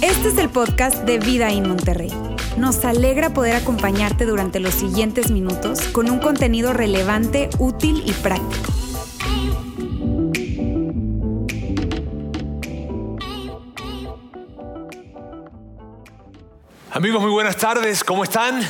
Este es el podcast de Vida en Monterrey. Nos alegra poder acompañarte durante los siguientes minutos con un contenido relevante, útil y práctico. Amigos, muy buenas tardes, ¿cómo están?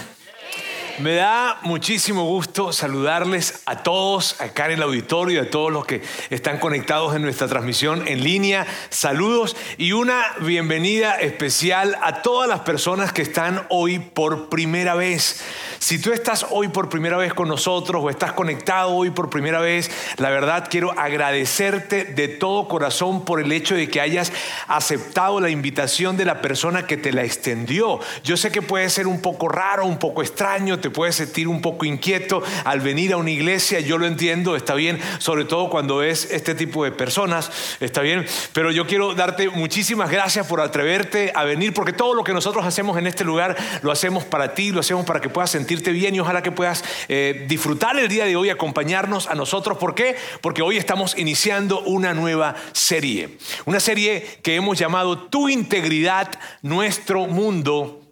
Me da muchísimo gusto saludarles a todos acá en el auditorio, a todos los que están conectados en nuestra transmisión en línea. Saludos y una bienvenida especial a todas las personas que están hoy por primera vez. Si tú estás hoy por primera vez con nosotros o estás conectado hoy por primera vez, la verdad quiero agradecerte de todo corazón por el hecho de que hayas aceptado la invitación de la persona que te la extendió. Yo sé que puede ser un poco raro, un poco extraño, te puedes sentir un poco inquieto al venir a una iglesia, yo lo entiendo, está bien, sobre todo cuando es este tipo de personas, está bien, pero yo quiero darte muchísimas gracias por atreverte a venir, porque todo lo que nosotros hacemos en este lugar lo hacemos para ti, lo hacemos para que puedas sentir bien y ojalá que puedas eh, disfrutar el día de hoy, acompañarnos a nosotros. ¿Por qué? Porque hoy estamos iniciando una nueva serie. Una serie que hemos llamado Tu integridad, nuestro mundo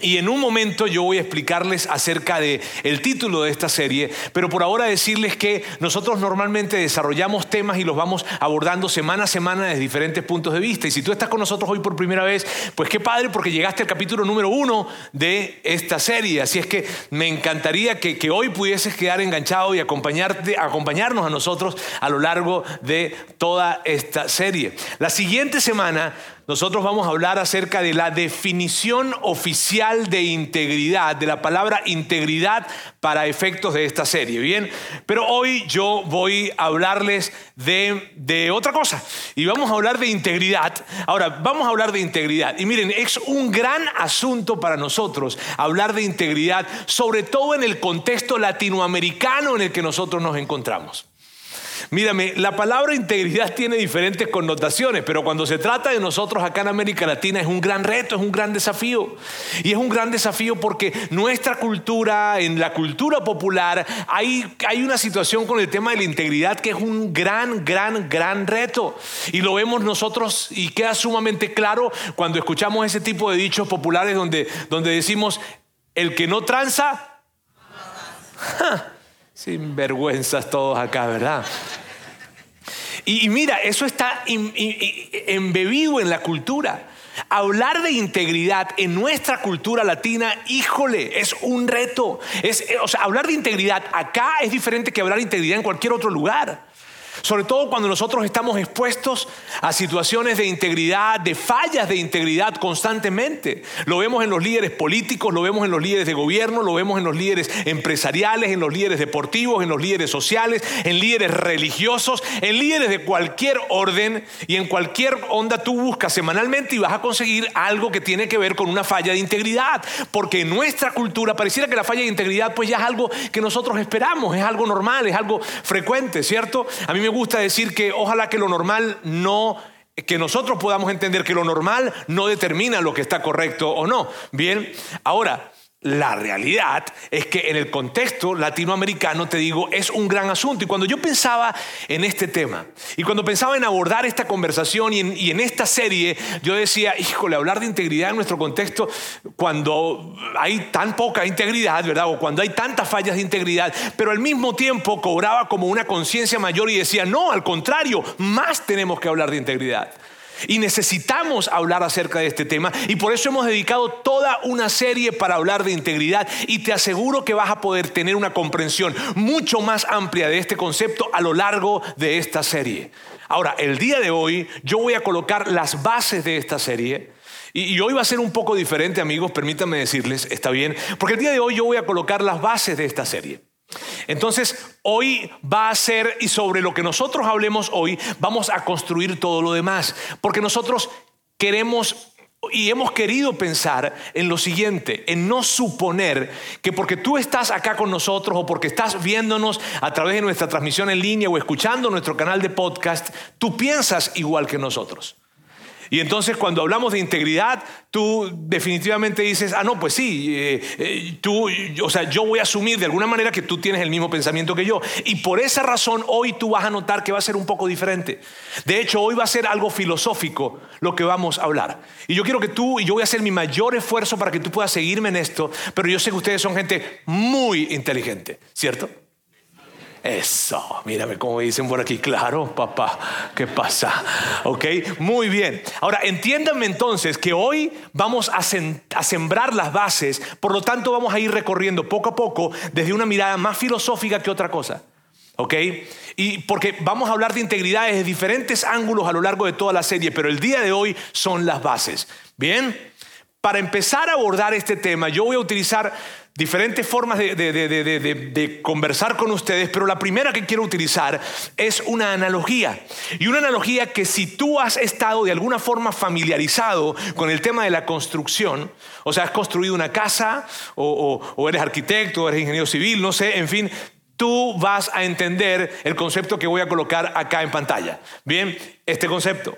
y en un momento yo voy a explicarles acerca de el título de esta serie, pero por ahora decirles que nosotros normalmente desarrollamos temas y los vamos abordando semana a semana desde diferentes puntos de vista. Y si tú estás con nosotros hoy por primera vez, pues qué padre porque llegaste al capítulo número uno de esta serie. Así es que me encantaría que, que hoy pudieses quedar enganchado y acompañarte, acompañarnos a nosotros a lo largo de toda esta serie. La siguiente semana nosotros vamos a hablar acerca de la definición oficial de integridad, de la palabra integridad para efectos de esta serie, ¿bien? Pero hoy yo voy a hablarles de, otra cosa y vamos a hablar de integridad. Ahora, vamos a hablar de integridad. Y miren, es un gran asunto para nosotros hablar de integridad, sobre todo en el contexto latinoamericano en el que nosotros nos encontramos. Mírame, la palabra integridad tiene diferentes connotaciones, pero cuando se trata de nosotros acá en América Latina es un gran reto, es un gran desafío. Y es un gran desafío porque nuestra cultura, en la cultura popular, hay, hay una situación con el tema de la integridad que es un gran, gran, gran reto. Y lo vemos nosotros y queda sumamente claro cuando escuchamos ese tipo de dichos populares donde, donde decimos, el que no tranza... Sin vergüenzas todos acá, ¿verdad? Y, mira, eso está embebido en la cultura. Hablar de integridad en nuestra cultura latina, híjole, es un reto. Es, o sea, hablar de integridad acá es diferente que hablar de integridad en cualquier otro lugar. Sobre todo cuando nosotros estamos expuestos a situaciones de integridad, de fallas de integridad constantemente. Lo vemos en los líderes políticos, lo vemos en los líderes de gobierno, lo vemos en los líderes empresariales, en los líderes deportivos, en los líderes sociales, en líderes religiosos, en líderes de cualquier orden y en cualquier onda tú buscas semanalmente y vas a conseguir algo que tiene que ver con una falla de integridad. Porque en nuestra cultura pareciera que la falla de integridad pues ya es algo que nosotros esperamos, es algo normal, es algo frecuente, ¿cierto? Me gusta decir que ojalá que lo normal no que nosotros podamos entender que lo normal no determina lo que está correcto o no. Bien, ahora, la realidad es que en el contexto latinoamericano, te digo, es un gran asunto. Y cuando yo pensaba en este tema, y cuando pensaba en abordar esta conversación y en, esta serie, yo decía, híjole, hablar de integridad en nuestro contexto, cuando hay tan poca integridad, ¿verdad? O cuando hay tantas fallas de integridad, pero al mismo tiempo cobraba como una conciencia mayor y decía, no, al contrario, más tenemos que hablar de integridad. Y necesitamos hablar acerca de este tema y por eso hemos dedicado toda una serie para hablar de integridad y te aseguro que vas a poder tener una comprensión mucho más amplia de este concepto a lo largo de esta serie. Ahora, el día de hoy yo voy a colocar las bases de esta serie. Y, hoy va a ser un poco diferente, amigos, permítanme decirles, está bien, porque el día de hoy yo voy a colocar las bases de esta serie. Entonces, hoy va a ser, y sobre lo que nosotros hablemos hoy, vamos a construir todo lo demás, porque nosotros queremos y hemos querido pensar en lo siguiente, en no suponer que porque tú estás acá con nosotros o porque estás viéndonos a través de nuestra transmisión en línea o escuchando nuestro canal de podcast, tú piensas igual que nosotros. Y entonces cuando hablamos de integridad, tú definitivamente dices, ah, no, pues sí, eh, eh, tú, o sea, yo voy a asumir de alguna manera que tú tienes el mismo pensamiento que yo. Y por esa razón hoy tú vas a notar que va a ser un poco diferente. De hecho, hoy va a ser algo filosófico lo que vamos a hablar. Y yo quiero que tú, y yo voy a hacer mi mayor esfuerzo para que tú puedas seguirme en esto, pero yo sé que ustedes son gente muy inteligente, ¿cierto? Eso, mírame cómo dicen por aquí, claro, papá, ¿qué pasa? Ok, muy bien. Ahora, entiéndanme entonces que hoy vamos a, sembrar las bases, por lo tanto vamos a ir recorriendo poco a poco desde una mirada más filosófica que otra cosa. ¿Ok? Y porque vamos a hablar de integridad desde diferentes ángulos a lo largo de toda la serie, pero el día de hoy son las bases. ¿Bien? Para empezar a abordar este tema, yo voy a utilizar diferentes formas de, conversar con ustedes, pero la primera que quiero utilizar es una analogía. Y una analogía que si tú has estado de alguna forma familiarizado con el tema de la construcción, o sea, has construido una casa, o, o eres arquitecto, o eres ingeniero civil, no sé, en fin, tú vas a entender el concepto que voy a colocar acá en pantalla. Bien, este concepto,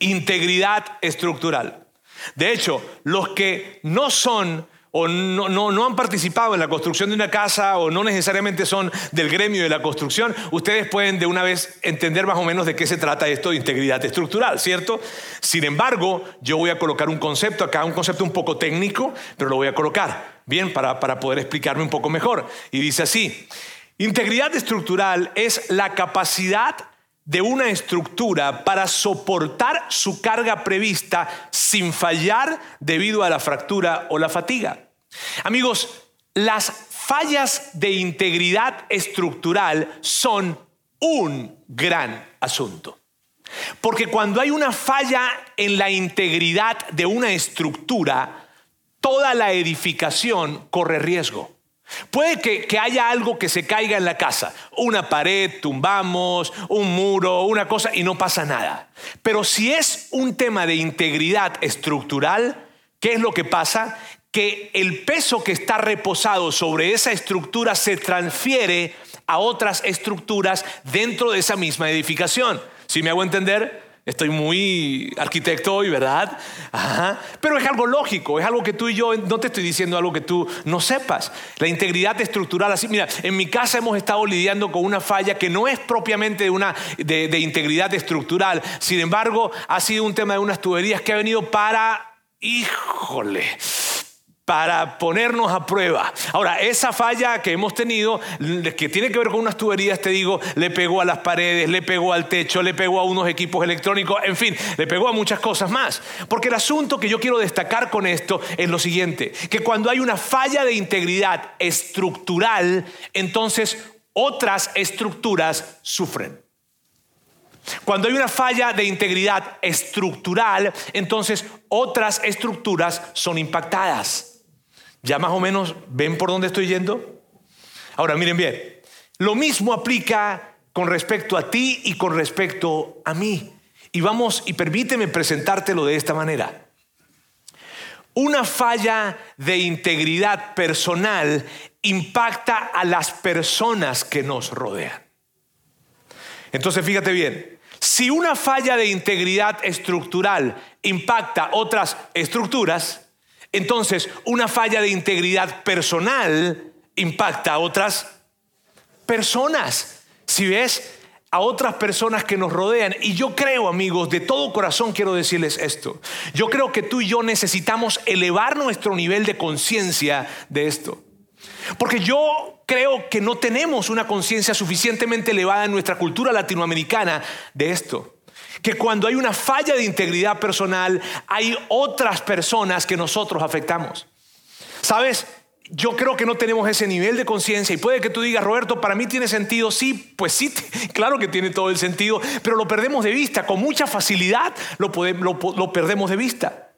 integridad estructural. De hecho, los que no son o no, han participado en la construcción de una casa o no necesariamente son del gremio de la construcción, ustedes pueden de una vez entender más o menos de qué se trata esto de integridad estructural, ¿cierto? Sin embargo, yo voy a colocar un concepto acá, un concepto un poco técnico, pero lo voy a colocar, bien, para poder explicarme un poco mejor. Y dice así, integridad estructural es la capacidad de una estructura para soportar su carga prevista sin fallar debido a la fractura o la fatiga. Amigos, las fallas de integridad estructural son un gran asunto. Porque cuando hay una falla en la integridad de una estructura, toda la edificación corre riesgo. Puede que, que, haya algo que se caiga en la casa, una pared, tumbamos, un muro, una cosa y no pasa nada. Pero si es un tema de integridad estructural, ¿qué es lo que pasa? Que el peso que está reposado sobre esa estructura se transfiere a otras estructuras dentro de esa misma edificación. ¿Sí me hago entender? Estoy muy arquitecto hoy, ¿verdad? Pero es algo lógico, es algo que tú y yo, no te estoy diciendo algo que tú no sepas. La integridad estructural, así, mira, en mi casa hemos estado lidiando con una falla que no es propiamente una de, de integridad estructural, sin embargo, ha sido un tema de unas tuberías que ha venido para, híjole, para ponernos a prueba. Ahora, esa falla que hemos tenido, que tiene que ver con unas tuberías, te digo, le pegó a las paredes, le pegó al techo, le pegó a unos equipos electrónicos, en fin, le pegó a muchas cosas más. Porque el asunto que yo quiero destacar con esto es lo siguiente, que cuando hay una falla de integridad estructural, entonces otras estructuras sufren. Cuando hay una falla de integridad estructural, entonces otras estructuras son impactadas. ¿Ya más o menos ven por dónde estoy yendo? Ahora, miren bien, lo mismo aplica con respecto a ti y con respecto a mí. Y vamos, y permíteme presentártelo de esta manera. Una falla de integridad personal impacta a las personas que nos rodean. Entonces, fíjate bien, si una falla de integridad estructural impacta otras estructuras, entonces, una falla de integridad personal impacta a otras personas. Si ves, a otras personas que nos rodean. Y yo creo, amigos, de todo corazón quiero decirles esto. Yo creo que tú y yo necesitamos elevar nuestro nivel de conciencia de esto. Porque yo creo que no tenemos una conciencia suficientemente elevada en nuestra cultura latinoamericana de esto que cuando hay una falla de integridad personal, hay otras personas que nosotros afectamos. ¿Sabes? Yo creo que no tenemos ese nivel de conciencia y puede que tú digas, Roberto, para mí tiene sentido, sí, pues sí, claro que tiene todo el sentido, pero lo perdemos de vista, con mucha facilidad lo, lo perdemos de vista.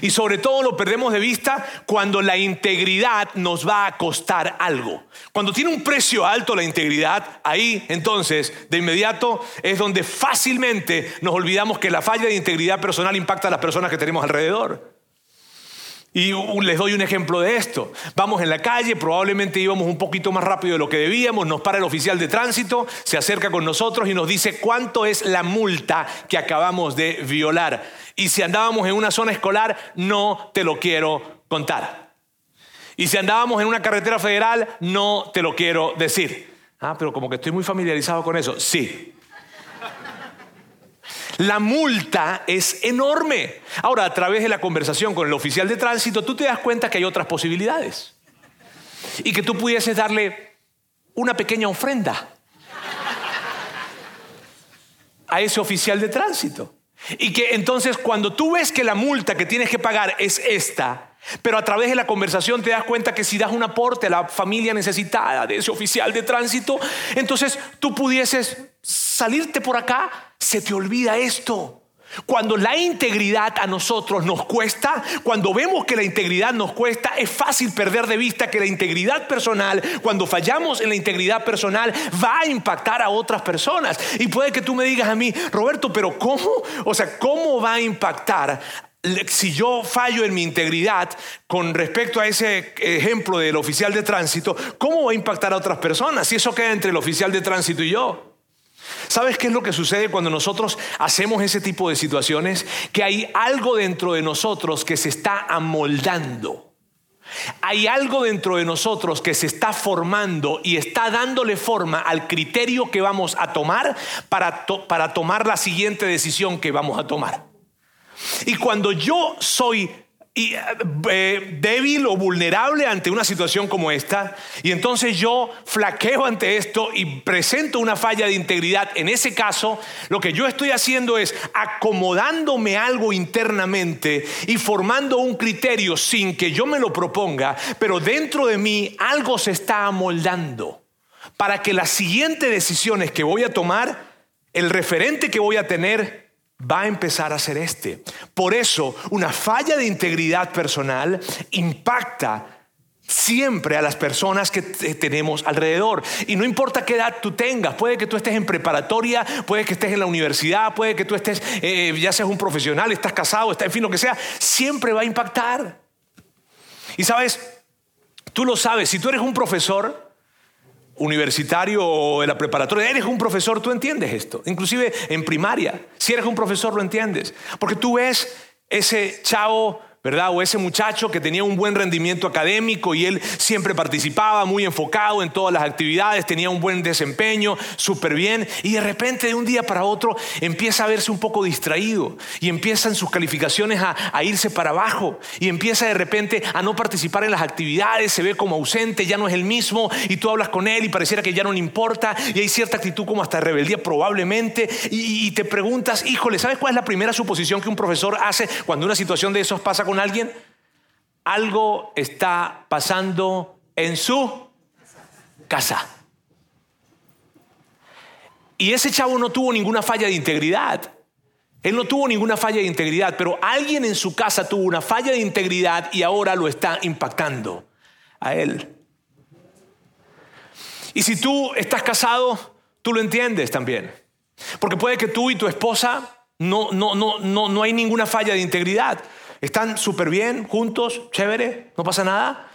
Y sobre todo lo perdemos de vista cuando la integridad nos va a costar algo. Cuando tiene un precio alto la integridad, ahí entonces de inmediato es donde fácilmente nos olvidamos que la falla de integridad personal impacta a las personas que tenemos alrededor. Y les doy un ejemplo de esto. Vamos en la calle, probablemente íbamos un poquito más rápido de lo que debíamos, nos para el oficial de tránsito, se acerca con nosotros y nos dice cuánto es la multa que acabamos de violar. Y si andábamos en una zona escolar, no te lo quiero contar. Y si andábamos en una carretera federal, no te lo quiero decir. Ah, pero como que estoy muy familiarizado con eso. Sí, la multa es enorme. Ahora, a través de la conversación con el oficial de tránsito, tú te das cuenta que hay otras posibilidades. Y que tú pudieses darle una pequeña ofrenda a ese oficial de tránsito. Y que entonces cuando tú ves que la multa que tienes que pagar es esta, pero a través de la conversación te das cuenta que si das un aporte a la familia necesitada de ese oficial de tránsito, entonces tú pudieses salirte por acá, se te olvida esto. Cuando la integridad a nosotros nos cuesta, cuando vemos que la integridad nos cuesta, es fácil perder de vista que la integridad personal, cuando fallamos en la integridad personal, va a impactar a otras personas. Y puede que tú me digas a mí, Roberto, pero ¿cómo? O sea, ¿cómo va a impactar si yo fallo en mi integridad con respecto a ese ejemplo del oficial de tránsito, ¿cómo va a impactar a otras personas si eso queda entre el oficial de tránsito y yo? ¿Sabes qué es lo que sucede cuando nosotros hacemos ese tipo de situaciones? Que hay algo dentro de nosotros que se está amoldando. Hay algo dentro de nosotros que se está formando y está dándole forma al criterio que vamos a tomar para, para tomar la siguiente decisión que vamos a tomar. Y cuando yo soy y, eh, débil o vulnerable ante una situación como esta, y entonces yo flaqueo ante esto y presento una falla de integridad, en ese caso, lo que yo estoy haciendo es acomodándome algo internamente y formando un criterio sin que yo me lo proponga, pero dentro de mí algo se está amoldando para que las siguientes decisiones que voy a tomar, el referente que voy a tener, va a empezar a ser este. Por eso, una falla de integridad personal impacta siempre a las personas que tenemos alrededor. Y no importa qué edad tú tengas, puede que tú estés en preparatoria, puede que estés en la universidad, puede que tú estés, eh, ya seas un profesional, estás casado, está, en fin, lo que sea, siempre va a impactar. Y sabes, tú lo sabes, si tú eres un profesor, universitario o de la preparatoria, eres un profesor, tú entiendes esto. Inclusive en primaria, si eres un profesor lo entiendes. Porque tú ves ese chavo ¿verdad? O ese muchacho que tenía un buen rendimiento académico y él siempre participaba muy enfocado en todas las actividades, tenía un buen desempeño, súper bien, y de repente de un día para otro empieza a verse un poco distraído y empiezan sus calificaciones a, a irse para abajo y empieza de repente a no participar en las actividades, se ve como ausente, ya no es el mismo y tú hablas con él y pareciera que ya no le importa y hay cierta actitud como hasta rebeldía probablemente y, y te preguntas, híjole, ¿sabes cuál es la primera suposición que un profesor hace cuando una situación de esos pasa con alguien? Algo está pasando en su casa. Y ese chavo no tuvo ninguna falla de integridad. Él no tuvo ninguna falla de integridad, pero alguien en su casa tuvo una falla de integridad y ahora lo está impactando a él. Y si tú estás casado, tú lo entiendes también. Porque puede que tú y tu esposa no, no, no, no, no hay ninguna falla de integridad. Están súper bien, juntos, chévere, no pasa nada.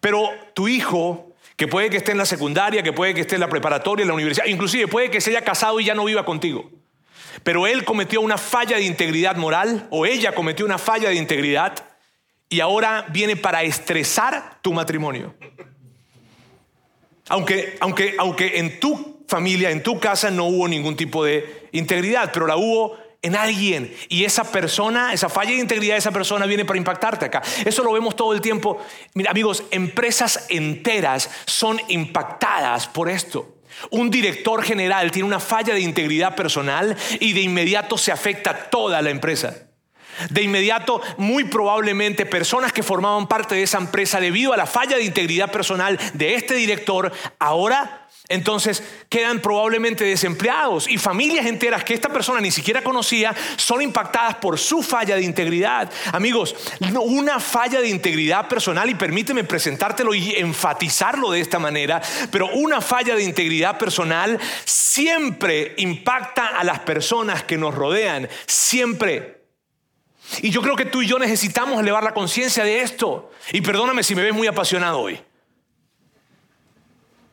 Pero tu hijo, que puede que esté en la secundaria, que puede que esté en la preparatoria, en la universidad, inclusive puede que se haya casado y ya no viva contigo. Pero él cometió una falla de integridad moral o ella cometió una falla de integridad y ahora viene para estresar tu matrimonio. Aunque, aunque, aunque en tu familia, en tu casa no hubo ningún tipo de integridad, pero la hubo en alguien y esa persona, esa falla de integridad de esa persona viene para impactarte acá. Eso lo vemos todo el tiempo. Mira, amigos, empresas enteras son impactadas por esto. Un director general tiene una falla de integridad personal y de inmediato se afecta toda la empresa. De inmediato, muy probablemente, personas que formaban parte de esa empresa debido a la falla de integridad personal de este director, ahora entonces quedan probablemente desempleados y familias enteras que esta persona ni siquiera conocía son impactadas por su falla de integridad. Amigos, una falla de integridad personal, y permíteme presentártelo y enfatizarlo de esta manera, pero una falla de integridad personal siempre impacta a las personas que nos rodean, siempre. Y yo creo que tú y yo necesitamos elevar la conciencia de esto. Y perdóname si me ves muy apasionado hoy.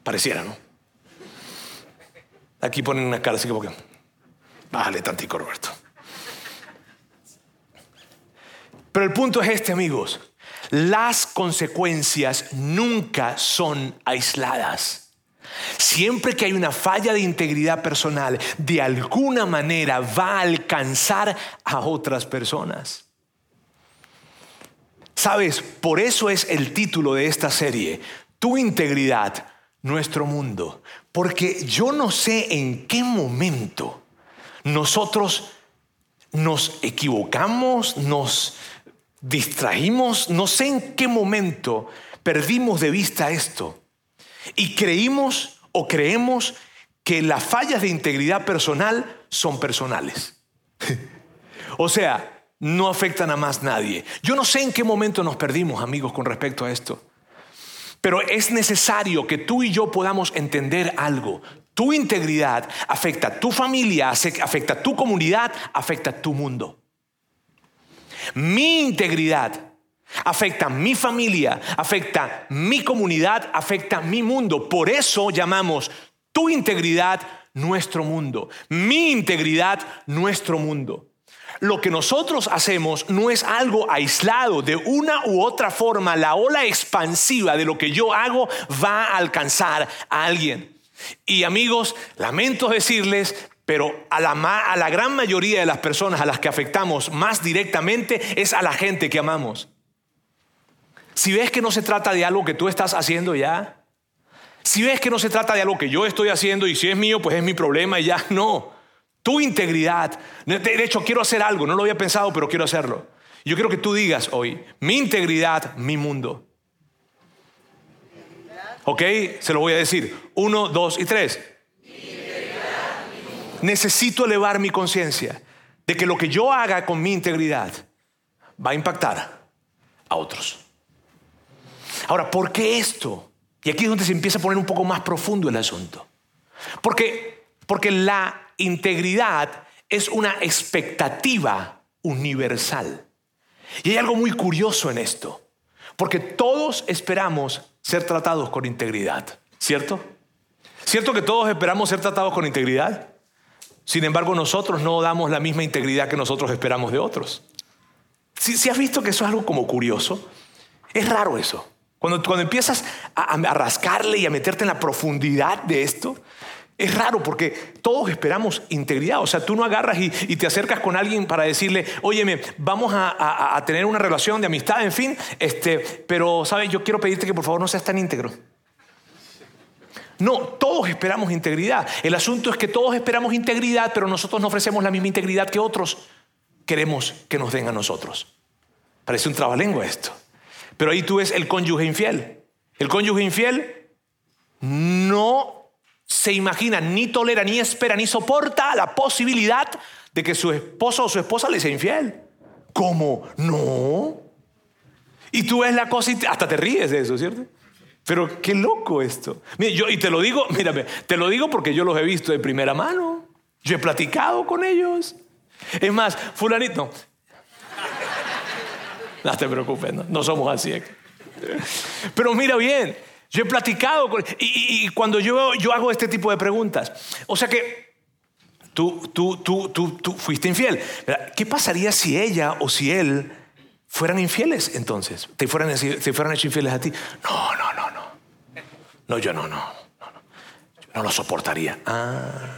Pareciera, ¿no? Aquí ponen una cara así como que, bájale tantico, Roberto. Pero el punto es este, amigos. Las consecuencias nunca son aisladas. Siempre que hay una falla de integridad personal, de alguna manera va a alcanzar a otras personas. Sabes, por eso es el título de esta serie, Tu integridad, nuestro mundo. Porque yo no sé en qué momento nosotros nos equivocamos, nos distraímos, no sé en qué momento perdimos de vista esto y creímos o creemos que las fallas de integridad personal son personales. o sea, no afectan a más nadie. Yo no sé en qué momento nos perdimos, amigos, con respecto a esto. Pero es necesario que tú y yo podamos entender algo. Tu integridad afecta a tu familia, afecta a tu comunidad, afecta a tu mundo. Mi integridad afecta a mi familia, afecta a mi comunidad, afecta a mi mundo. Por eso llamamos tu integridad nuestro mundo, mi integridad nuestro mundo. Lo que nosotros hacemos no es algo aislado, de una u otra forma la ola expansiva de lo que yo hago va a alcanzar a alguien. Y amigos, lamento decirles, pero a la, gran mayoría de las personas a las que afectamos más directamente es a la gente que amamos. Si ves que no se trata de algo que tú estás haciendo ya, si ves que no se trata de algo que yo estoy haciendo y si es mío, pues es mi problema y ya no. Tu integridad. De hecho, quiero hacer algo, no lo había pensado, pero quiero hacerlo. Yo quiero que tú digas hoy, mi integridad, mi mundo. ¿Ok? Se lo voy a decir. Uno, dos y tres. Necesito elevar mi conciencia de que lo que yo haga con mi integridad va a impactar a otros. Ahora, ¿por qué esto? Y aquí es donde se empieza a poner un poco más profundo el asunto. Porque, porque la integridad es una expectativa universal. Y hay algo muy curioso en esto, porque todos esperamos ser tratados con integridad, ¿cierto? ¿Cierto que todos esperamos ser tratados con integridad? Sin embargo, nosotros no damos la misma integridad que nosotros esperamos de otros. Si, has visto que eso es algo como curioso, es raro eso. Cuando, cuando empiezas a, a rascarle y a meterte en la profundidad de esto, es raro porque todos esperamos integridad. O sea, tú no agarras y, te acercas con alguien para decirle, óyeme, vamos a, tener una relación de amistad, en fin, este, pero, ¿sabes? Yo quiero pedirte que por favor no seas tan íntegro. No, todos esperamos integridad. El asunto es que todos esperamos integridad, pero nosotros no ofrecemos la misma integridad que otros queremos que nos den a nosotros. Parece un trabalengua esto. Pero ahí tú ves el cónyuge infiel. El cónyuge infiel no se imagina, ni tolera, ni espera, ni soporta la posibilidad de que su esposo o su esposa le sea infiel. ¿Cómo? No. Y tú ves la cosa y hasta te ríes de eso, ¿cierto? Pero qué loco esto. yo, y te lo digo, mírame, te lo digo porque yo los he visto de primera mano. Yo he platicado con ellos. Es más, fulanito. No, te preocupes, no, no somos así. Pero mira bien, yo he platicado. Y, cuando yo, yo hago este tipo de preguntas, o sea que tú, tú, tú, tú, tú fuiste infiel. ¿Qué pasaría si ella o si él fueran infieles entonces? ¿Te fueran, te fueran hecho infieles a ti? No, no, no, no. No, yo no, no. No, no. no lo soportaría. Ah.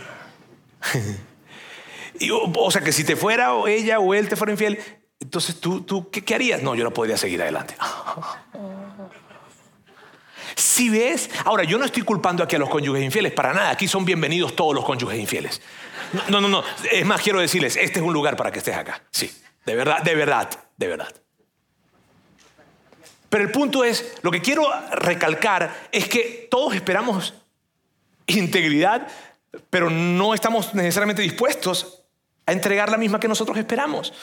o, sea que si te fuera o ella o él te fuera infiel, entonces tú, tú ¿qué, qué harías? No, yo no podría seguir adelante. Si ves, ahora yo no estoy culpando aquí a los cónyuges infieles, para nada, aquí son bienvenidos todos los cónyuges infieles. No, no, no, es más, quiero decirles, este es un lugar para que estés acá, sí, de verdad, de verdad, de verdad. Pero el punto es, lo que quiero recalcar es que todos esperamos integridad, pero no estamos necesariamente dispuestos a entregar la misma que nosotros esperamos.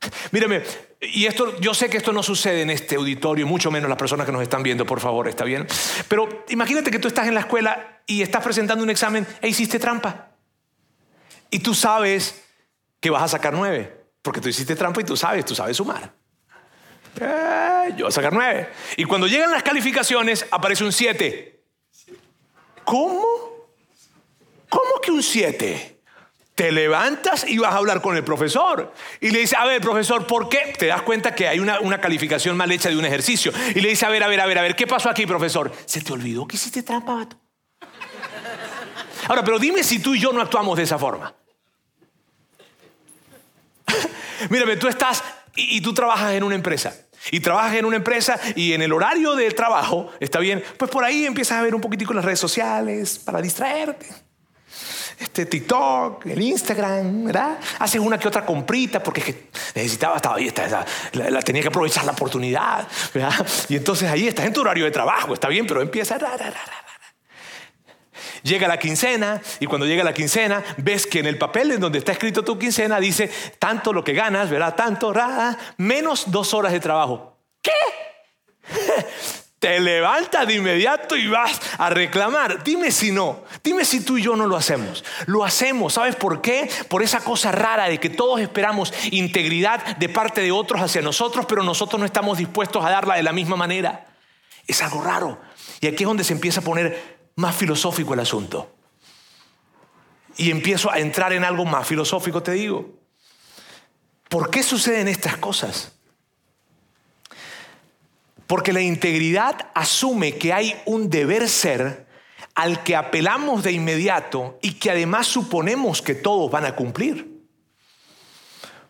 Mírame, y esto, yo sé que esto no sucede en este auditorio, mucho menos las personas que nos están viendo, por favor, ¿está bien? Pero imagínate que tú estás en la escuela y estás presentando un examen e hiciste trampa. Y tú sabes que vas a sacar nueve, Porque tú hiciste trampa y tú sabes, tú sabes sumar. Eh, yo voy a sacar nueve. Y cuando llegan las calificaciones, aparece un siete. ¿Cómo? ¿Cómo que un siete? Te levantas y vas a hablar con el profesor. Y le dice, a ver, profesor, ¿por qué? Te das cuenta que hay una, calificación mal hecha de un ejercicio. Y le dice, a ver, a ver, a ver, a ver, ¿qué pasó aquí, profesor? ¿Se te olvidó que hiciste trampa, vato? Ahora, pero dime si tú y yo no actuamos de esa forma. Mírame, tú estás y, y tú trabajas en una empresa. Y trabajas en una empresa y en el horario del trabajo, está bien, pues por ahí empiezas a ver un poquitico las redes sociales para distraerte este TikTok, el Instagram, ¿verdad? Haces una que otra comprita porque necesitaba, estaba ahí, la, tenía que aprovechar la oportunidad, ¿verdad? Y entonces ahí estás en tu horario de trabajo, está bien, pero empieza... Llega la quincena y cuando llega la quincena ves que en el papel en donde está escrito tu quincena dice tanto lo que ganas, ¿verdad? Tanto, menos dos horas de trabajo. ¿Qué? Te levantas de inmediato y vas a reclamar. Dime si no, dime si tú y yo no lo hacemos. Lo hacemos, ¿sabes por qué? Por esa cosa rara de que todos esperamos integridad de parte de otros hacia nosotros, pero nosotros no estamos dispuestos a darla de la misma manera. Es algo raro. Y aquí es donde se empieza a poner más filosófico el asunto. Y empiezo a entrar en algo más filosófico, te digo. ¿Por qué suceden estas cosas? Porque la integridad asume que hay un deber ser al que apelamos de inmediato y que además suponemos que todos van a cumplir.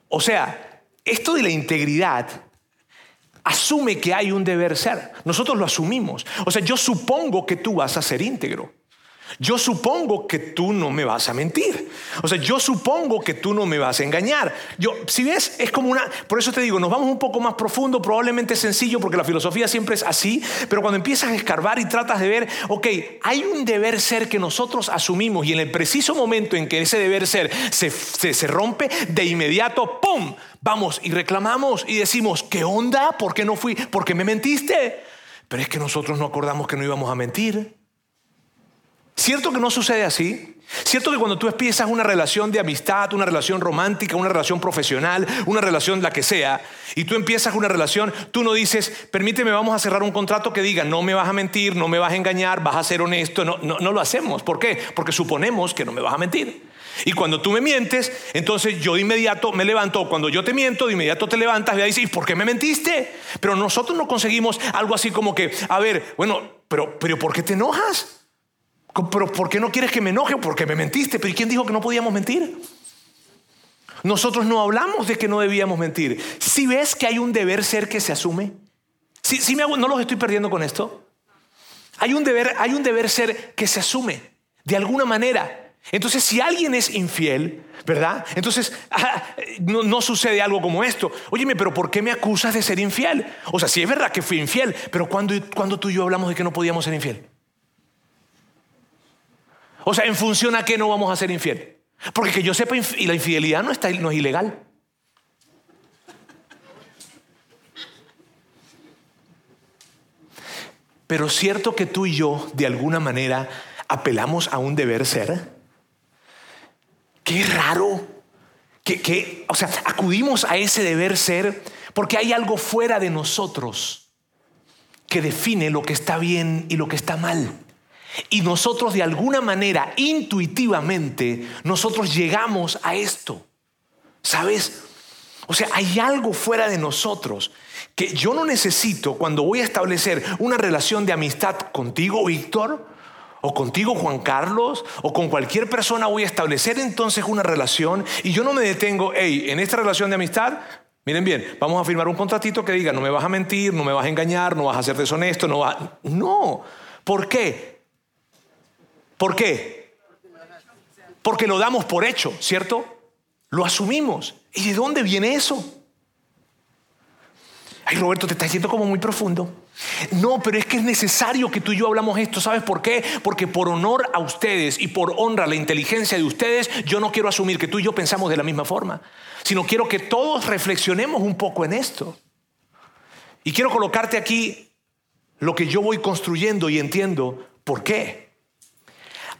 O sea, esto de la integridad asume que hay un deber ser. Nosotros lo asumimos. O sea, yo supongo que tú vas a ser íntegro. Yo supongo que tú no me vas a mentir. O sea, yo supongo que tú no me vas a engañar. Yo, si ves, es como una, por eso te digo, nos vamos un poco más profundo, probablemente es sencillo porque la filosofía siempre es así, pero cuando empiezas a escarbar y tratas de ver, ok, hay un deber ser que nosotros asumimos y en el preciso momento en que ese deber ser se, se rompe, de inmediato, ¡pum! Vamos y reclamamos y decimos, ¿qué onda? ¿Por qué no fui? ¿Por qué me mentiste? Pero es que nosotros no acordamos que no íbamos a mentir. ¿Cierto que no sucede así? ¿Cierto que cuando tú empiezas una relación de amistad, una relación romántica, una relación profesional, una relación la que sea, y tú empiezas una relación, tú no dices, permíteme, vamos a cerrar un contrato que diga, no me vas a mentir, no me vas a engañar, vas a ser honesto? No, no, lo hacemos. ¿Por qué? Porque suponemos que no me vas a mentir. Y cuando tú me mientes, entonces yo de inmediato me levanto. Cuando yo te miento, de inmediato te levantas y dices, ¿y por qué me mentiste? Pero nosotros no conseguimos algo así como que, a ver, bueno, pero, pero ¿por qué te enojas? Pero ¿por qué no quieres que me enoje? Porque me mentiste. Pero ¿y quién dijo que no podíamos mentir? Nosotros no hablamos de que no debíamos mentir. Si ves que hay un deber ser que se asume, si, me hago, no los estoy perdiendo con esto. Hay un deber, hay un deber ser que se asume de alguna manera. Entonces, si alguien es infiel, ¿verdad? Entonces, ah, no, no, sucede algo como esto. Óyeme, pero ¿por qué me acusas de ser infiel? O sea, si es verdad que fui infiel, pero cuando, cuando tú y yo hablamos de que no podíamos ser infiel? O sea, ¿en función a qué no vamos a ser infiel? Porque que yo sepa, y la infidelidad no, está, no es ilegal. Pero cierto que tú y yo, de alguna manera, apelamos a un deber ser. Qué raro. Que, o sea, acudimos a ese deber ser porque hay algo fuera de nosotros que define lo que está bien y lo que está mal. Y nosotros de alguna manera, intuitivamente, nosotros llegamos a esto. ¿Sabes? O sea, hay algo fuera de nosotros que yo no necesito cuando voy a establecer una relación de amistad contigo, Víctor, o contigo, Juan Carlos, o con cualquier persona voy a establecer entonces una relación y yo no me detengo, hey, en esta relación de amistad, miren bien, vamos a firmar un contratito que diga, no me vas a mentir, no me vas a engañar, no vas a ser deshonesto, no vas... No, ¿por qué? ¿Por qué? Porque lo damos por hecho, ¿cierto? Lo asumimos. ¿Y de dónde viene eso? Ay, Roberto, te estás yendo como muy profundo. No, pero es que es necesario que tú y yo hablamos esto. ¿Sabes por qué? Porque por honor a ustedes y por honra a la inteligencia de ustedes, yo no quiero asumir que tú y yo pensamos de la misma forma, sino quiero que todos reflexionemos un poco en esto. Y quiero colocarte aquí lo que yo voy construyendo y entiendo por qué.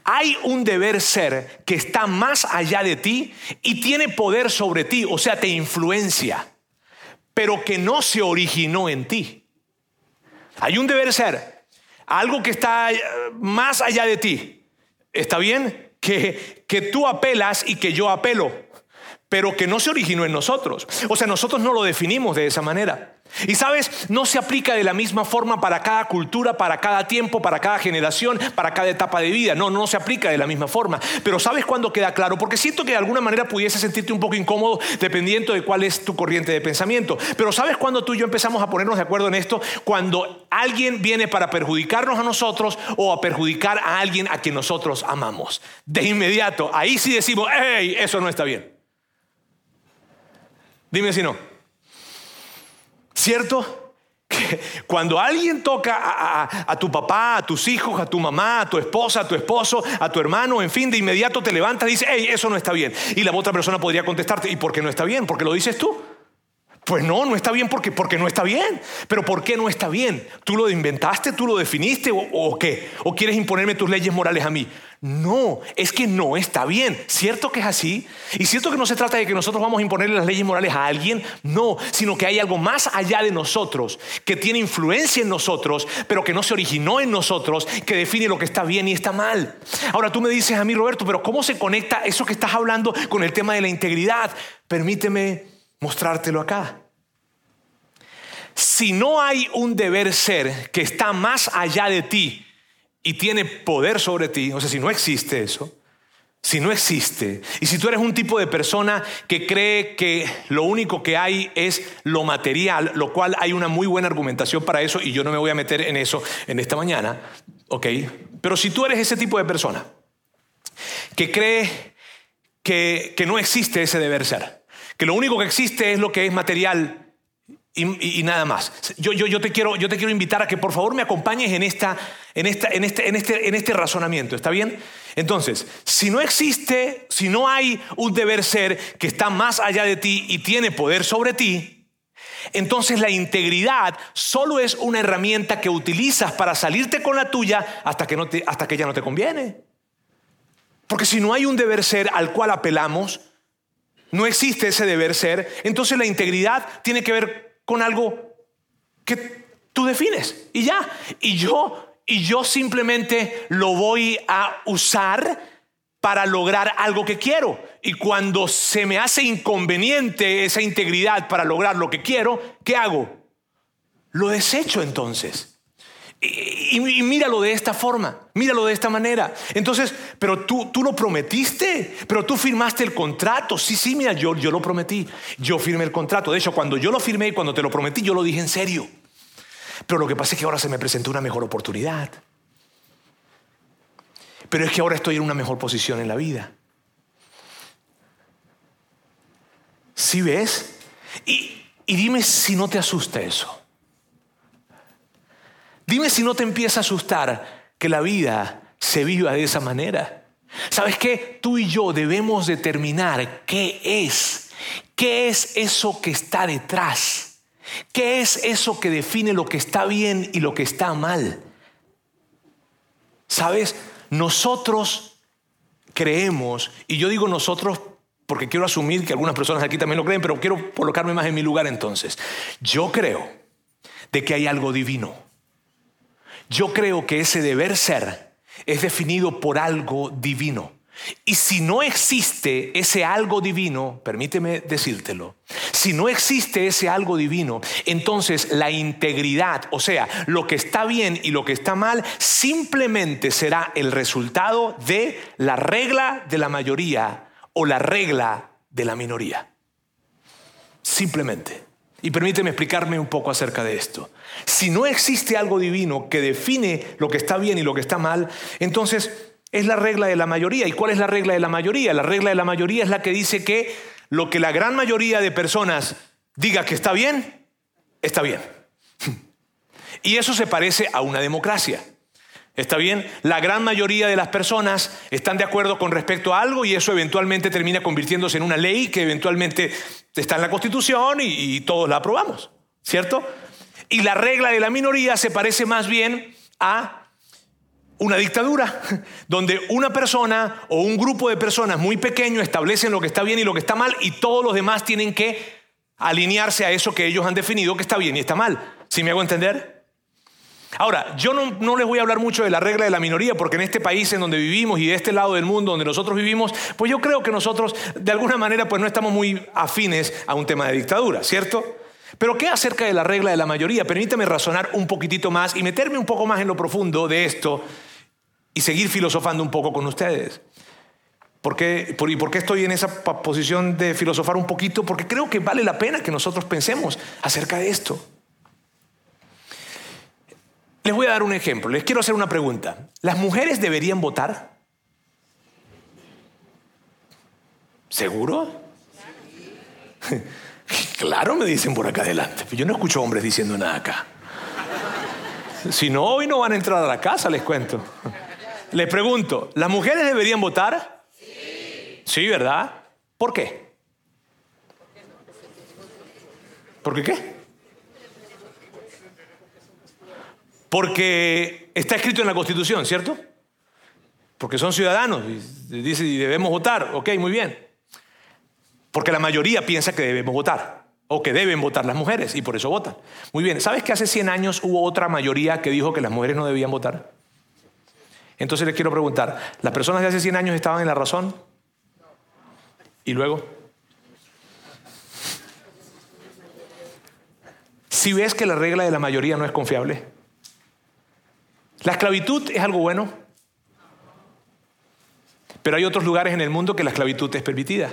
Hay un deber ser que está más allá de ti y tiene poder sobre ti, o sea, te influencia, pero que no se originó en ti. Hay un deber ser, algo que está eh, más allá de ti. ¿Está bien? Que, que tú apelas y que yo apelo, pero que no se originó en nosotros. O sea, nosotros no lo definimos de esa manera. Y sabes, no se aplica de la misma forma para cada cultura, para cada tiempo, para cada generación, para cada etapa de vida. No, no se aplica de la misma forma. Pero ¿sabes cuándo queda claro? Porque siento que de alguna manera pudiese sentirte un poco incómodo dependiendo de cuál es tu corriente de pensamiento. Pero ¿sabes cuándo tú y yo empezamos a ponernos de acuerdo en esto? Cuando alguien viene para perjudicarnos a nosotros o a perjudicar a alguien a quien nosotros amamos. De inmediato, ahí sí decimos, hey, eso no está bien. Dime si no. ¿Cierto? Cuando alguien toca a, tu papá, a tus hijos, a tu mamá, a tu esposa, a tu esposo, a tu hermano, en fin, de inmediato te levantas y dices, hey, eso no está bien. Y la otra persona podría contestarte, ¿y por qué no está bien? Porque lo dices tú. Pues no, no está bien porque, porque no está bien. Pero ¿por qué no está bien? ¿Tú lo inventaste? ¿Tú lo definiste? ¿O, qué? ¿O quieres imponerme tus leyes morales a mí? No, es que no está bien. ¿Cierto que es así? Y cierto que no se trata de que nosotros vamos a imponerle las leyes morales a alguien. No, sino que hay algo más allá de nosotros, que tiene influencia en nosotros, pero que no se originó en nosotros, que define lo que está bien y está mal. Ahora tú me dices a mí, Roberto, pero ¿cómo se conecta eso que estás hablando con el tema de la integridad? Permíteme mostrártelo acá. Si no hay un deber ser que está más allá de ti y tiene poder sobre ti, o sea, si no existe eso, si no existe, y si tú eres un tipo de persona que cree que lo único que hay es lo material, lo cual hay una muy buena argumentación para eso, y yo no me voy a meter en eso en esta mañana, ¿ok? Pero si tú eres ese tipo de persona que cree que, que no existe ese deber ser, que lo único que existe es lo que es material y, nada más. Yo, te quiero, invitar a que por favor me acompañes este, este, en este razonamiento, ¿está bien? Entonces, si no existe, si no hay un deber ser que está más allá de ti y tiene poder sobre ti, entonces la integridad solo es una herramienta que utilizas para salirte con la tuya hasta que, no hasta que ya no te conviene. Porque si no hay un deber ser al cual apelamos, no existe ese deber ser, entonces la integridad tiene que ver con algo que tú defines y ya. Y yo, y yo simplemente lo voy a usar para lograr algo que quiero. Y cuando se me hace inconveniente esa integridad para lograr lo que quiero, ¿qué hago? Lo desecho entonces. Y, míralo de esta forma, míralo de esta manera. Entonces, pero tú, tú lo prometiste, pero tú firmaste el contrato. Sí, sí, mira, yo, yo lo prometí. Yo firmé el contrato. De hecho, cuando yo lo firmé y cuando te lo prometí, yo lo dije en serio. Pero lo que pasa es que ahora se me presentó una mejor oportunidad. Pero es que ahora estoy en una mejor posición en la vida. ¿Sí ves? Y, y dime si no te asusta eso. Dime si no te empieza a asustar que la vida se viva de esa manera. ¿Sabes qué? Tú y yo debemos determinar qué es, qué es eso que está detrás, qué es eso que define lo que está bien y lo que está mal. ¿Sabes? Nosotros creemos, y yo digo nosotros porque quiero asumir que algunas personas aquí también lo creen, pero quiero colocarme más en mi lugar entonces. Yo creo de que hay algo divino yo creo que ese deber ser es definido por algo divino. Y si no existe ese algo divino, permíteme decírtelo, si no existe ese algo divino, entonces la integridad, o sea, lo que está bien y lo que está mal, simplemente será el resultado de la regla de la mayoría o la regla de la minoría. Simplemente. Y permíteme explicarme un poco acerca de esto. Si no existe algo divino que define lo que está bien y lo que está mal, entonces es la regla de la mayoría. ¿Y cuál es la regla de la mayoría? La regla de la mayoría es la que dice que lo que la gran mayoría de personas diga que está bien, está bien. Y eso se parece a una democracia. ¿Está bien? La gran mayoría de las personas están de acuerdo con respecto a algo y eso eventualmente termina convirtiéndose en una ley que eventualmente está en la Constitución y, todos la aprobamos, ¿cierto? Y la regla de la minoría se parece más bien a una dictadura, donde una persona o un grupo de personas muy pequeño establecen lo que está bien y lo que está mal y todos los demás tienen que alinearse a eso que ellos han definido que está bien y está mal. ¿Sí me hago entender? Ahora, yo no, les voy a hablar mucho de la regla de la minoría, porque en este país en donde vivimos y de este lado del mundo donde nosotros vivimos, pues yo creo que nosotros de alguna manera pues no estamos muy afines a un tema de dictadura, ¿cierto? Pero ¿qué acerca de la regla de la mayoría? Permítame razonar un poquitito más y meterme un poco más en lo profundo de esto y seguir filosofando un poco con ustedes. ¿Por qué, ¿Y por qué estoy en esa posición de filosofar un poquito? Porque creo que vale la pena que nosotros pensemos acerca de esto. Les voy a dar un ejemplo, les quiero hacer una pregunta. ¿Las mujeres deberían votar? ¿Seguro? Claro, me dicen por acá adelante. Yo no escucho hombres diciendo nada acá. Si no, hoy no van a entrar a la casa, les cuento. Les pregunto, ¿las mujeres deberían votar? Sí. Sí, ¿verdad? ¿Por qué? ¿Por qué qué? Porque está escrito en la Constitución, ¿cierto? Porque son ciudadanos y dice y debemos votar. Ok, muy bien. Porque la mayoría piensa que debemos votar o que deben votar las mujeres y por eso votan. Muy bien, ¿sabes que hace 100 años hubo otra mayoría que dijo que las mujeres no debían votar? Entonces les quiero preguntar, ¿las personas de hace 100 años estaban en la razón? ¿Y luego? Si ves que la regla de la mayoría no es confiable, la esclavitud es algo bueno, pero hay otros lugares en el mundo que la esclavitud es permitida.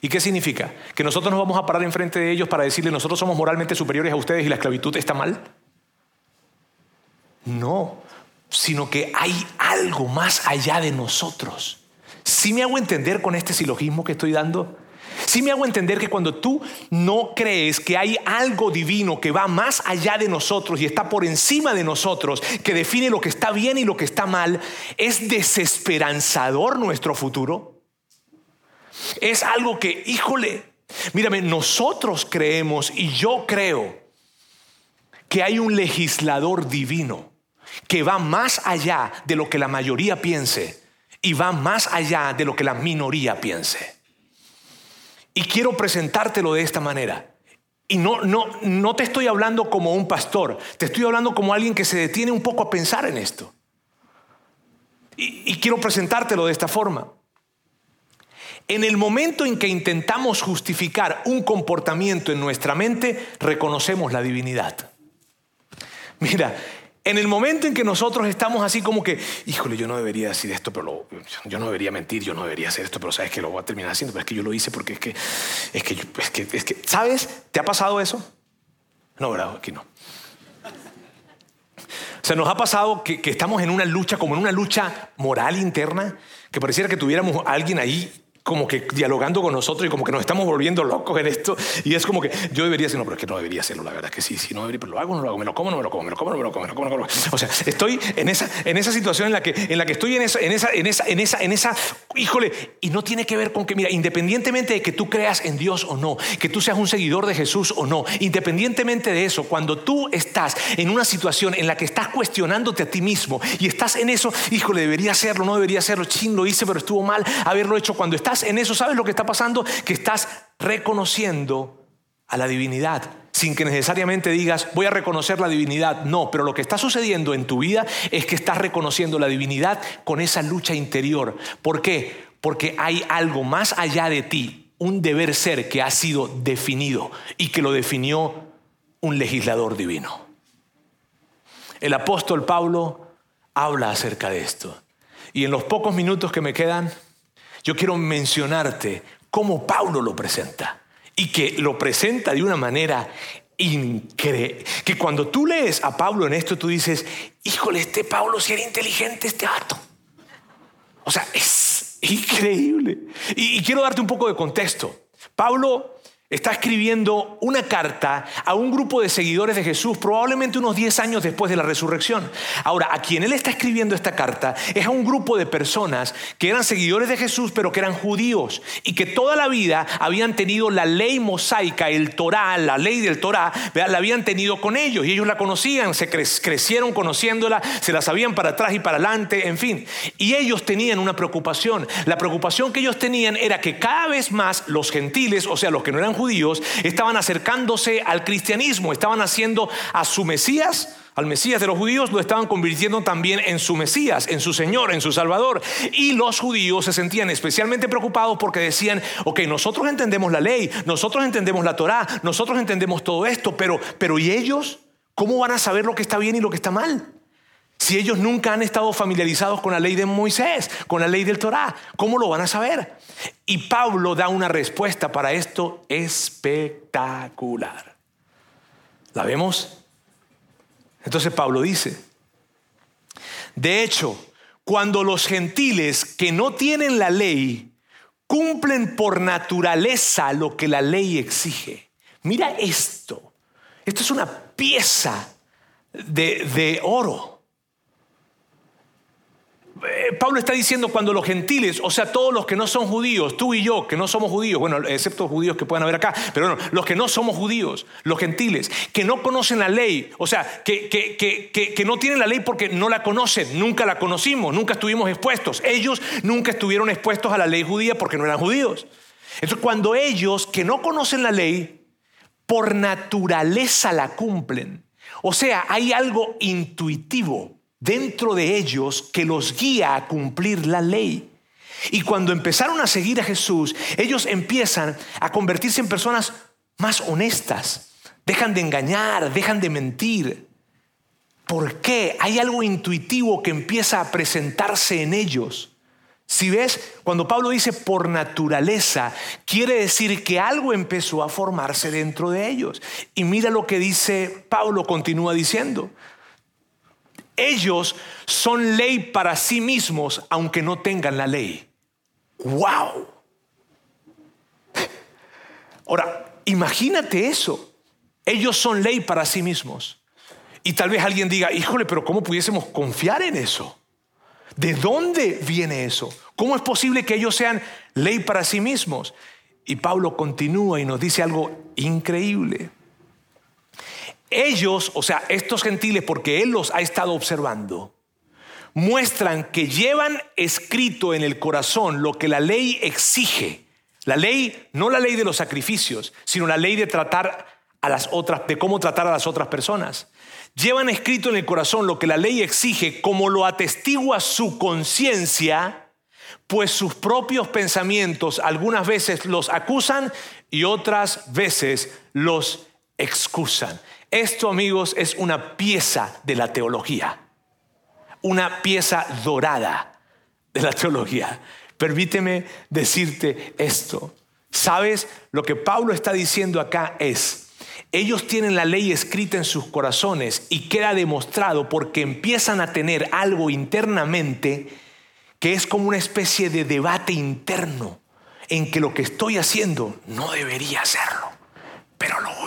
¿Y qué significa? ¿Que nosotros nos vamos a parar enfrente de ellos para decirles nosotros somos moralmente superiores a ustedes y la esclavitud está mal? No, sino que hay algo más allá de nosotros. ¿Sí me hago entender con este silogismo que estoy dando? Sí me hago entender que cuando tú no crees que hay algo divino que va más allá de nosotros y está por encima de nosotros, que define lo que está bien y lo que está mal, es desesperanzador nuestro futuro. Es algo que, híjole, mírame, nosotros creemos y yo creo que hay un legislador divino que va más allá de lo que la mayoría piense y va más allá de lo que la minoría piense. Y quiero presentártelo de esta manera. Y no, no, no te estoy hablando como un pastor, te estoy hablando como alguien que se detiene un poco a pensar en esto. Y, y quiero presentártelo de esta forma. En el momento en que intentamos justificar un comportamiento en nuestra mente, reconocemos la divinidad. Mira, en el momento en que nosotros estamos así como que, híjole, yo no debería decir esto, pero yo no debería mentir, yo no debería hacer esto, pero sabes que lo voy a terminar haciendo, pero es que yo lo hice porque es que, es que, es que, es que ¿sabes? ¿Te ha pasado eso? No, ¿verdad? Aquí no. O sea, nos ha pasado que, estamos en una lucha, como en una lucha moral interna, que pareciera que tuviéramos alguien ahí como que dialogando con nosotros y como que nos estamos volviendo locos en esto. Y es como que yo debería hacerlo, pero es que no debería hacerlo, la verdad es que sí, sí, no debería, pero lo hago, no lo hago, me lo como, no me lo como, me lo como, no me lo como, me lo como, no me lo como. O sea, estoy en esa, en esa situación en la que, en la que estoy en esa, en esa, en esa, en esa, en esa, híjole, y no tiene que ver con que, mira, independientemente de que tú creas en Dios o no, que tú seas un seguidor de Jesús o no, independientemente de eso, cuando tú estás en una situación en la que estás cuestionándote a ti mismo y estás en eso, híjole, debería hacerlo, no debería hacerlo, ching, lo hice, pero estuvo mal haberlo hecho. Cuando estás en eso, ¿sabes lo que está pasando? Que estás reconociendo a la divinidad sin que necesariamente digas, voy a reconocer la divinidad. No, pero lo que está sucediendo en tu vida es que estás reconociendo la divinidad con esa lucha interior. ¿Por qué? Porque hay algo más allá de ti, un deber ser que ha sido definido y que lo definió un legislador divino. El apóstol Pablo habla acerca de esto. Y en los pocos minutos que me quedan, yo quiero mencionarte cómo Pablo lo presenta y que lo presenta de una manera increíble. Que cuando tú lees a Pablo en esto, tú dices, híjole, este Pablo si era inteligente, este acto. O sea, es increíble. Y, quiero darte un poco de contexto. Pablo está escribiendo una carta a un grupo de seguidores de Jesús, probablemente unos 10 años después de la resurrección. Ahora, a quien él está escribiendo esta carta es a un grupo de personas que eran seguidores de Jesús, pero que eran judíos y que toda la vida habían tenido la ley mosaica, el Torah, la ley del Torah, la habían tenido con ellos y ellos la conocían, se crecieron conociéndola, se la sabían para atrás y para adelante, en fin. Y ellos tenían una preocupación. La preocupación que ellos tenían era que cada vez más los gentiles, o sea, los que no eran judíos estaban acercándose al cristianismo, estaban haciendo a su Mesías, al Mesías de los judíos, lo estaban convirtiendo también en su Mesías, en su Señor, en su Salvador. Y los judíos se sentían especialmente preocupados porque decían, ok, nosotros entendemos la ley, nosotros entendemos la Torah, nosotros entendemos todo esto, pero, pero ¿y ellos? ¿Cómo van a saber lo que está bien y lo que está mal? Si ellos nunca han estado familiarizados con la ley de Moisés, con la ley del Torah, ¿cómo lo van a saber? Y Pablo da una respuesta para esto espectacular. ¿La vemos? Entonces Pablo dice, de hecho, cuando los gentiles que no tienen la ley cumplen por naturaleza lo que la ley exige, mira esto, esto es una pieza de, de oro. Eh, Pablo está diciendo cuando los gentiles, o sea, todos los que no son judíos, tú y yo, que no somos judíos, bueno, excepto judíos que puedan haber acá, pero bueno, los que no somos judíos, los gentiles, que no conocen la ley, o sea, que, que, que, que, no tienen la ley porque no la conocen, nunca la conocimos, nunca estuvimos expuestos. Ellos nunca estuvieron expuestos a la ley judía porque no eran judíos. Entonces, cuando ellos que no conocen la ley, por naturaleza la cumplen, o sea, hay algo intuitivo dentro de ellos que los guía a cumplir la ley. Y cuando empezaron a seguir a Jesús, ellos empiezan a convertirse en personas más honestas. Dejan de engañar, dejan de mentir. ¿Por qué? Hay algo intuitivo que empieza a presentarse en ellos. Si ves, cuando Pablo dice por naturaleza, quiere decir que algo empezó a formarse dentro de ellos. Y mira lo que dice Pablo, continúa diciendo. Ellos son ley para sí mismos, aunque no tengan la ley. ¡Wow! Ahora, imagínate eso. Ellos son ley para sí mismos. Y tal vez alguien diga, híjole, pero ¿cómo pudiésemos confiar en eso? ¿De dónde viene eso? ¿Cómo es posible que ellos sean ley para sí mismos? Y Pablo continúa y nos dice algo increíble ellos, o sea, estos gentiles, porque Él los ha estado observando, muestran que llevan escrito en el corazón lo que la ley exige. La ley, no la ley de los sacrificios, sino la ley de tratar a las otras, de cómo tratar a las otras personas. Llevan escrito en el corazón lo que la ley exige, como lo atestigua su conciencia, pues sus propios pensamientos algunas veces los acusan y otras veces los excusan. Esto, amigos, es una pieza de la teología, una pieza dorada de la teología. Permíteme decirte esto. ¿Sabes? Lo que Pablo está diciendo acá es, ellos tienen la ley escrita en sus corazones y queda demostrado porque empiezan a tener algo internamente que es como una especie de debate interno en que lo que estoy haciendo no debería hacerlo, pero lo.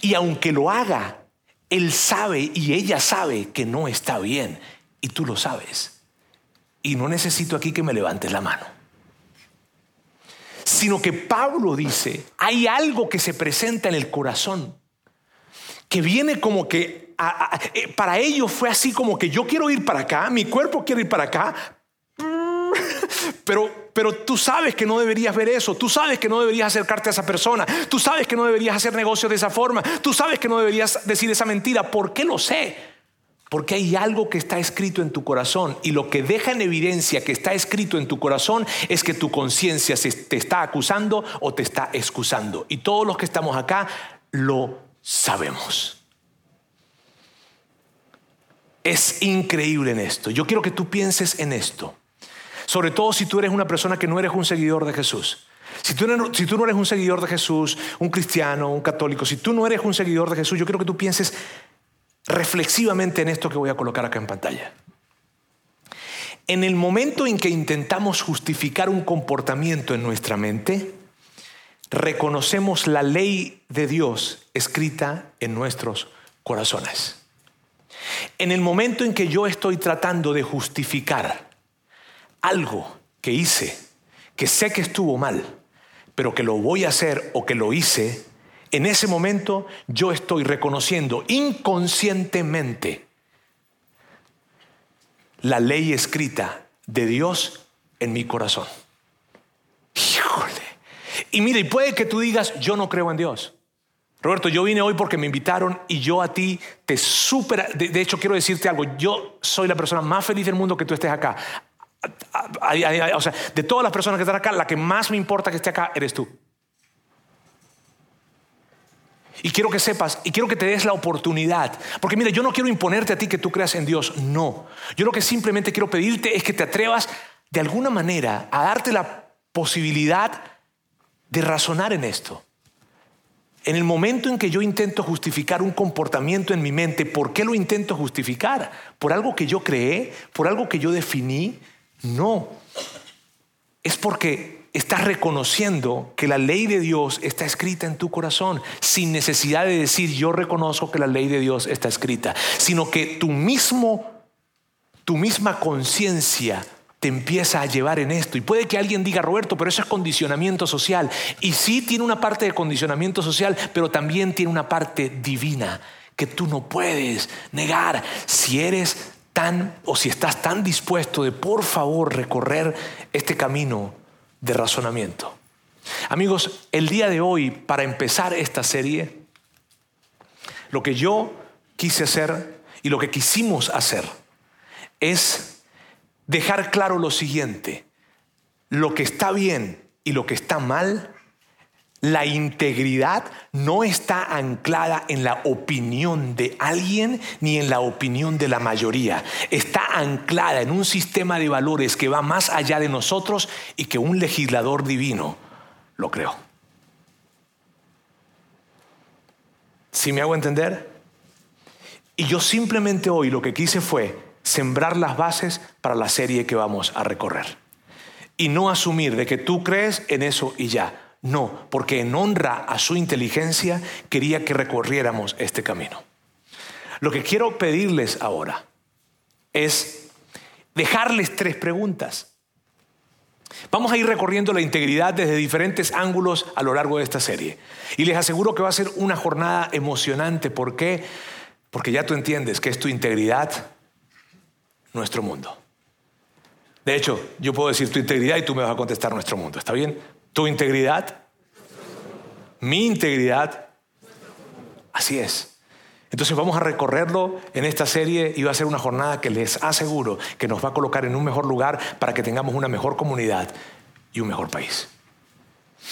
Y aunque lo haga, él sabe y ella sabe que no está bien. Y tú lo sabes. Y no necesito aquí que me levantes la mano. Sino que Pablo dice, hay algo que se presenta en el corazón, que viene como que, eh, para ellos fue así como que yo quiero ir para acá, mi cuerpo quiere ir para acá, pero, pero tú sabes que no deberías ver eso, tú sabes que no deberías acercarte a esa persona, tú sabes que no deberías hacer negocios de esa forma, tú sabes que no deberías decir esa mentira. ¿Por qué lo sé? Porque hay algo que está escrito en tu corazón y lo que deja en evidencia que está escrito en tu corazón es que tu conciencia te está acusando o te está excusando. Y todos los que estamos acá lo sabemos. Es increíble en esto. Yo quiero que tú pienses en esto. Sobre todo si tú eres una persona que no eres un seguidor de Jesús. Si tú, no eres un seguidor de Jesús, un cristiano, un católico, si tú no eres un seguidor de Jesús, yo quiero que tú pienses reflexivamente en esto que voy a colocar acá en pantalla. En el momento en que intentamos justificar un comportamiento en nuestra mente, reconocemos la ley de Dios escrita en nuestros corazones. En el momento en que yo estoy tratando de justificar algo que hice, que sé que estuvo mal, pero que lo voy a hacer o que lo hice, en ese momento yo estoy reconociendo inconscientemente la ley escrita de Dios en mi corazón. Híjole. Y mira, y puede que tú digas, yo no creo en Dios. Roberto, yo vine hoy porque me invitaron y yo a ti te supera. De, hecho, quiero decirte algo. Yo soy la persona más feliz del mundo que tú estés acá. O sea, de todas las personas que están acá, la que más me importa que esté acá eres tú. Y quiero que sepas, y quiero que te des la oportunidad. Porque mira, yo no quiero imponerte a ti que tú creas en Dios. No. Yo lo que simplemente quiero pedirte es que te atrevas de alguna manera a darte la posibilidad de razonar en esto. En el momento en que yo intento justificar un comportamiento en mi mente, ¿por qué lo intento justificar? ¿Por algo que yo creé? ¿Por algo que yo definí? No. Es porque estás reconociendo que la ley de Dios está escrita en tu corazón, sin necesidad de decir yo reconozco que la ley de Dios está escrita, sino que tu mismo, tu misma conciencia te empieza a llevar en esto. Y puede que alguien diga, Roberto, pero eso es condicionamiento social. Y sí tiene una parte de condicionamiento social, pero también tiene una parte divina que tú no puedes negar si eres o si estás tan dispuesto de por favor recorrer este camino de razonamiento. Amigos, el día de hoy, para empezar esta serie, lo que yo quise hacer y lo que quisimos hacer es dejar claro lo siguiente, lo que está bien y lo que está mal, la integridad no está anclada en la opinión de alguien ni en la opinión de la mayoría. Está anclada en un sistema de valores que va más allá de nosotros y que un legislador divino lo creó. ¿Sí me hago entender? Y yo simplemente hoy lo que quise fue sembrar las bases para la serie que vamos a recorrer. Y no asumir de que tú crees en eso y ya. No, porque en honra a su inteligencia quería que recorriéramos este camino. Lo que quiero pedirles ahora es dejarles tres preguntas. Vamos a ir recorriendo la integridad desde diferentes ángulos a lo largo de esta serie. Y les aseguro que va a ser una jornada emocionante. ¿Por qué? Porque ya tú entiendes que es tu integridad nuestro mundo. De hecho, yo puedo decir tu integridad y tú me vas a contestar nuestro mundo. ¿Está bien? Tu integridad, mi integridad. Así es. Entonces vamos a recorrerlo en esta serie y va a ser una jornada que les aseguro que nos va a colocar en un mejor lugar para que tengamos una mejor comunidad y un mejor país.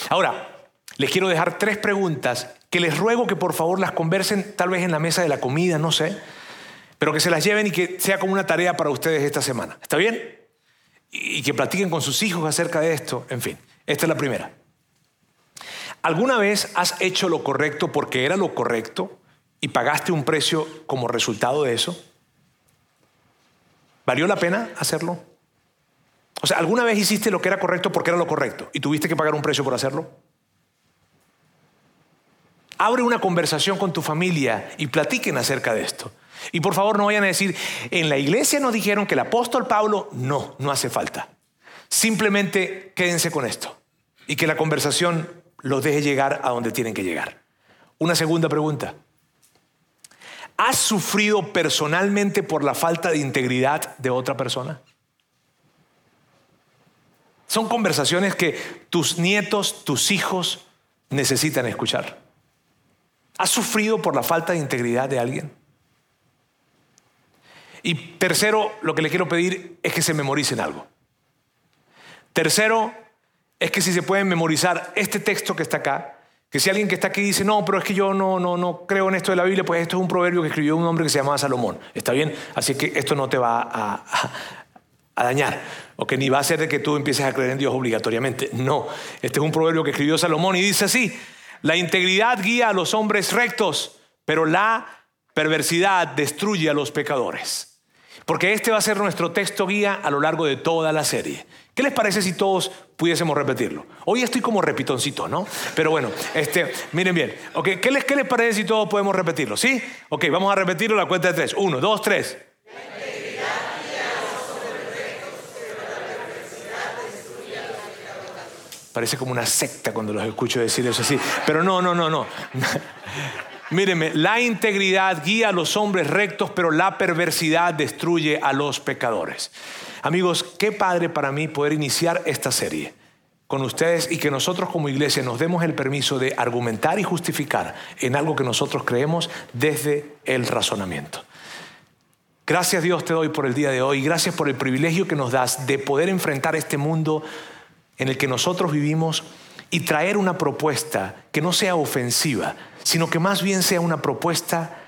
Ahora, les quiero dejar tres preguntas que les ruego que por favor las conversen tal vez en la mesa de la comida, no sé pero que se las lleven y que sea como una tarea para ustedes esta semana. ¿Está bien? Y que platiquen con sus hijos acerca de esto. En fin, esta es la primera. ¿Alguna vez has hecho lo correcto porque era lo correcto y pagaste un precio como resultado de eso? ¿Valió la pena hacerlo? O sea, ¿alguna vez hiciste lo que era correcto porque era lo correcto y tuviste que pagar un precio por hacerlo? Abre una conversación con tu familia y platiquen acerca de esto. Y por favor no vayan a decir, en la iglesia nos dijeron que el apóstol Pablo, no, no hace falta. Simplemente quédense con esto y que la conversación los deje llegar a donde tienen que llegar. Una segunda pregunta. ¿Has sufrido personalmente por la falta de integridad de otra persona? Son conversaciones que tus nietos, tus hijos necesitan escuchar. ¿Has sufrido por la falta de integridad de alguien? Y tercero, lo que le quiero pedir es que se memoricen algo. Tercero, es que si se pueden memorizar este texto que está acá, que si alguien que está aquí dice, no, pero es que yo no, no, no creo en esto de la Biblia, pues esto es un proverbio que escribió un hombre que se llamaba Salomón. ¿Está bien? Así que esto no te va a, a dañar, o que ni va a hacer de que tú empieces a creer en Dios obligatoriamente. No, este es un proverbio que escribió Salomón y dice así, la integridad guía a los hombres rectos, pero la perversidad destruye a los pecadores. porque este va a ser nuestro texto guía a lo largo de toda la serie. ¿Qué les parece si todos pudiésemos repetirlo? Hoy estoy como repitoncito, ¿no? Pero bueno, este, miren bien. ¿qué, les, ¿Qué les parece si todos podemos repetirlo? ¿Sí? Ok, vamos a repetirlo la cuenta de tres. Uno, dos, tres. Parece como una secta cuando los escucho decir eso así. Pero no, no, no, no. Míreme, la integridad guía a los hombres rectos, pero la perversidad destruye a los pecadores. Amigos, qué padre para mí poder iniciar esta serie con ustedes y que nosotros como iglesia nos demos el permiso de argumentar y justificar en algo que nosotros creemos desde el razonamiento. Gracias Dios te doy por el día de hoy, gracias por el privilegio que nos das de poder enfrentar este mundo en el que nosotros vivimos y traer una propuesta que no sea ofensiva, sino que más bien sea una propuesta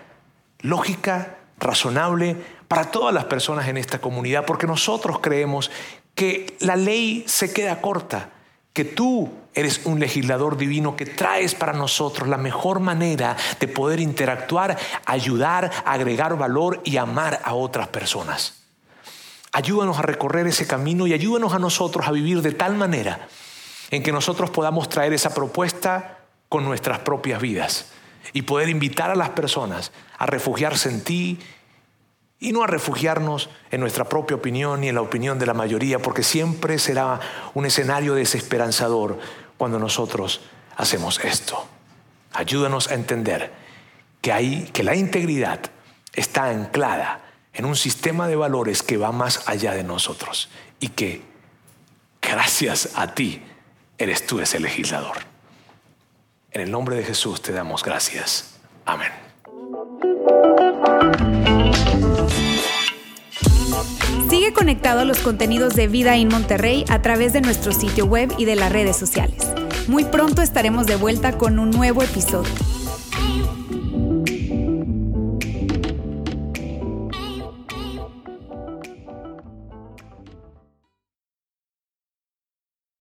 lógica, razonable para todas las personas en esta comunidad, porque nosotros creemos que la ley se queda corta, que tú eres un legislador divino que traes para nosotros la mejor manera de poder interactuar, ayudar, agregar valor y amar a otras personas. Ayúdanos a recorrer ese camino y ayúdanos a nosotros a vivir de tal manera en que nosotros podamos traer esa propuesta con nuestras propias vidas y poder invitar a las personas a refugiarse en ti y no a refugiarnos en nuestra propia opinión ni en la opinión de la mayoría, porque siempre será un escenario desesperanzador cuando nosotros hacemos esto. Ayúdanos a entender que, hay, que la integridad está anclada en un sistema de valores que va más allá de nosotros y que gracias a ti eres tú ese legislador. En el nombre de Jesús te damos gracias. Amén. Sigue conectado a los contenidos de Vida en Monterrey a través de nuestro sitio web y de las redes sociales. Muy pronto estaremos de vuelta con un nuevo episodio.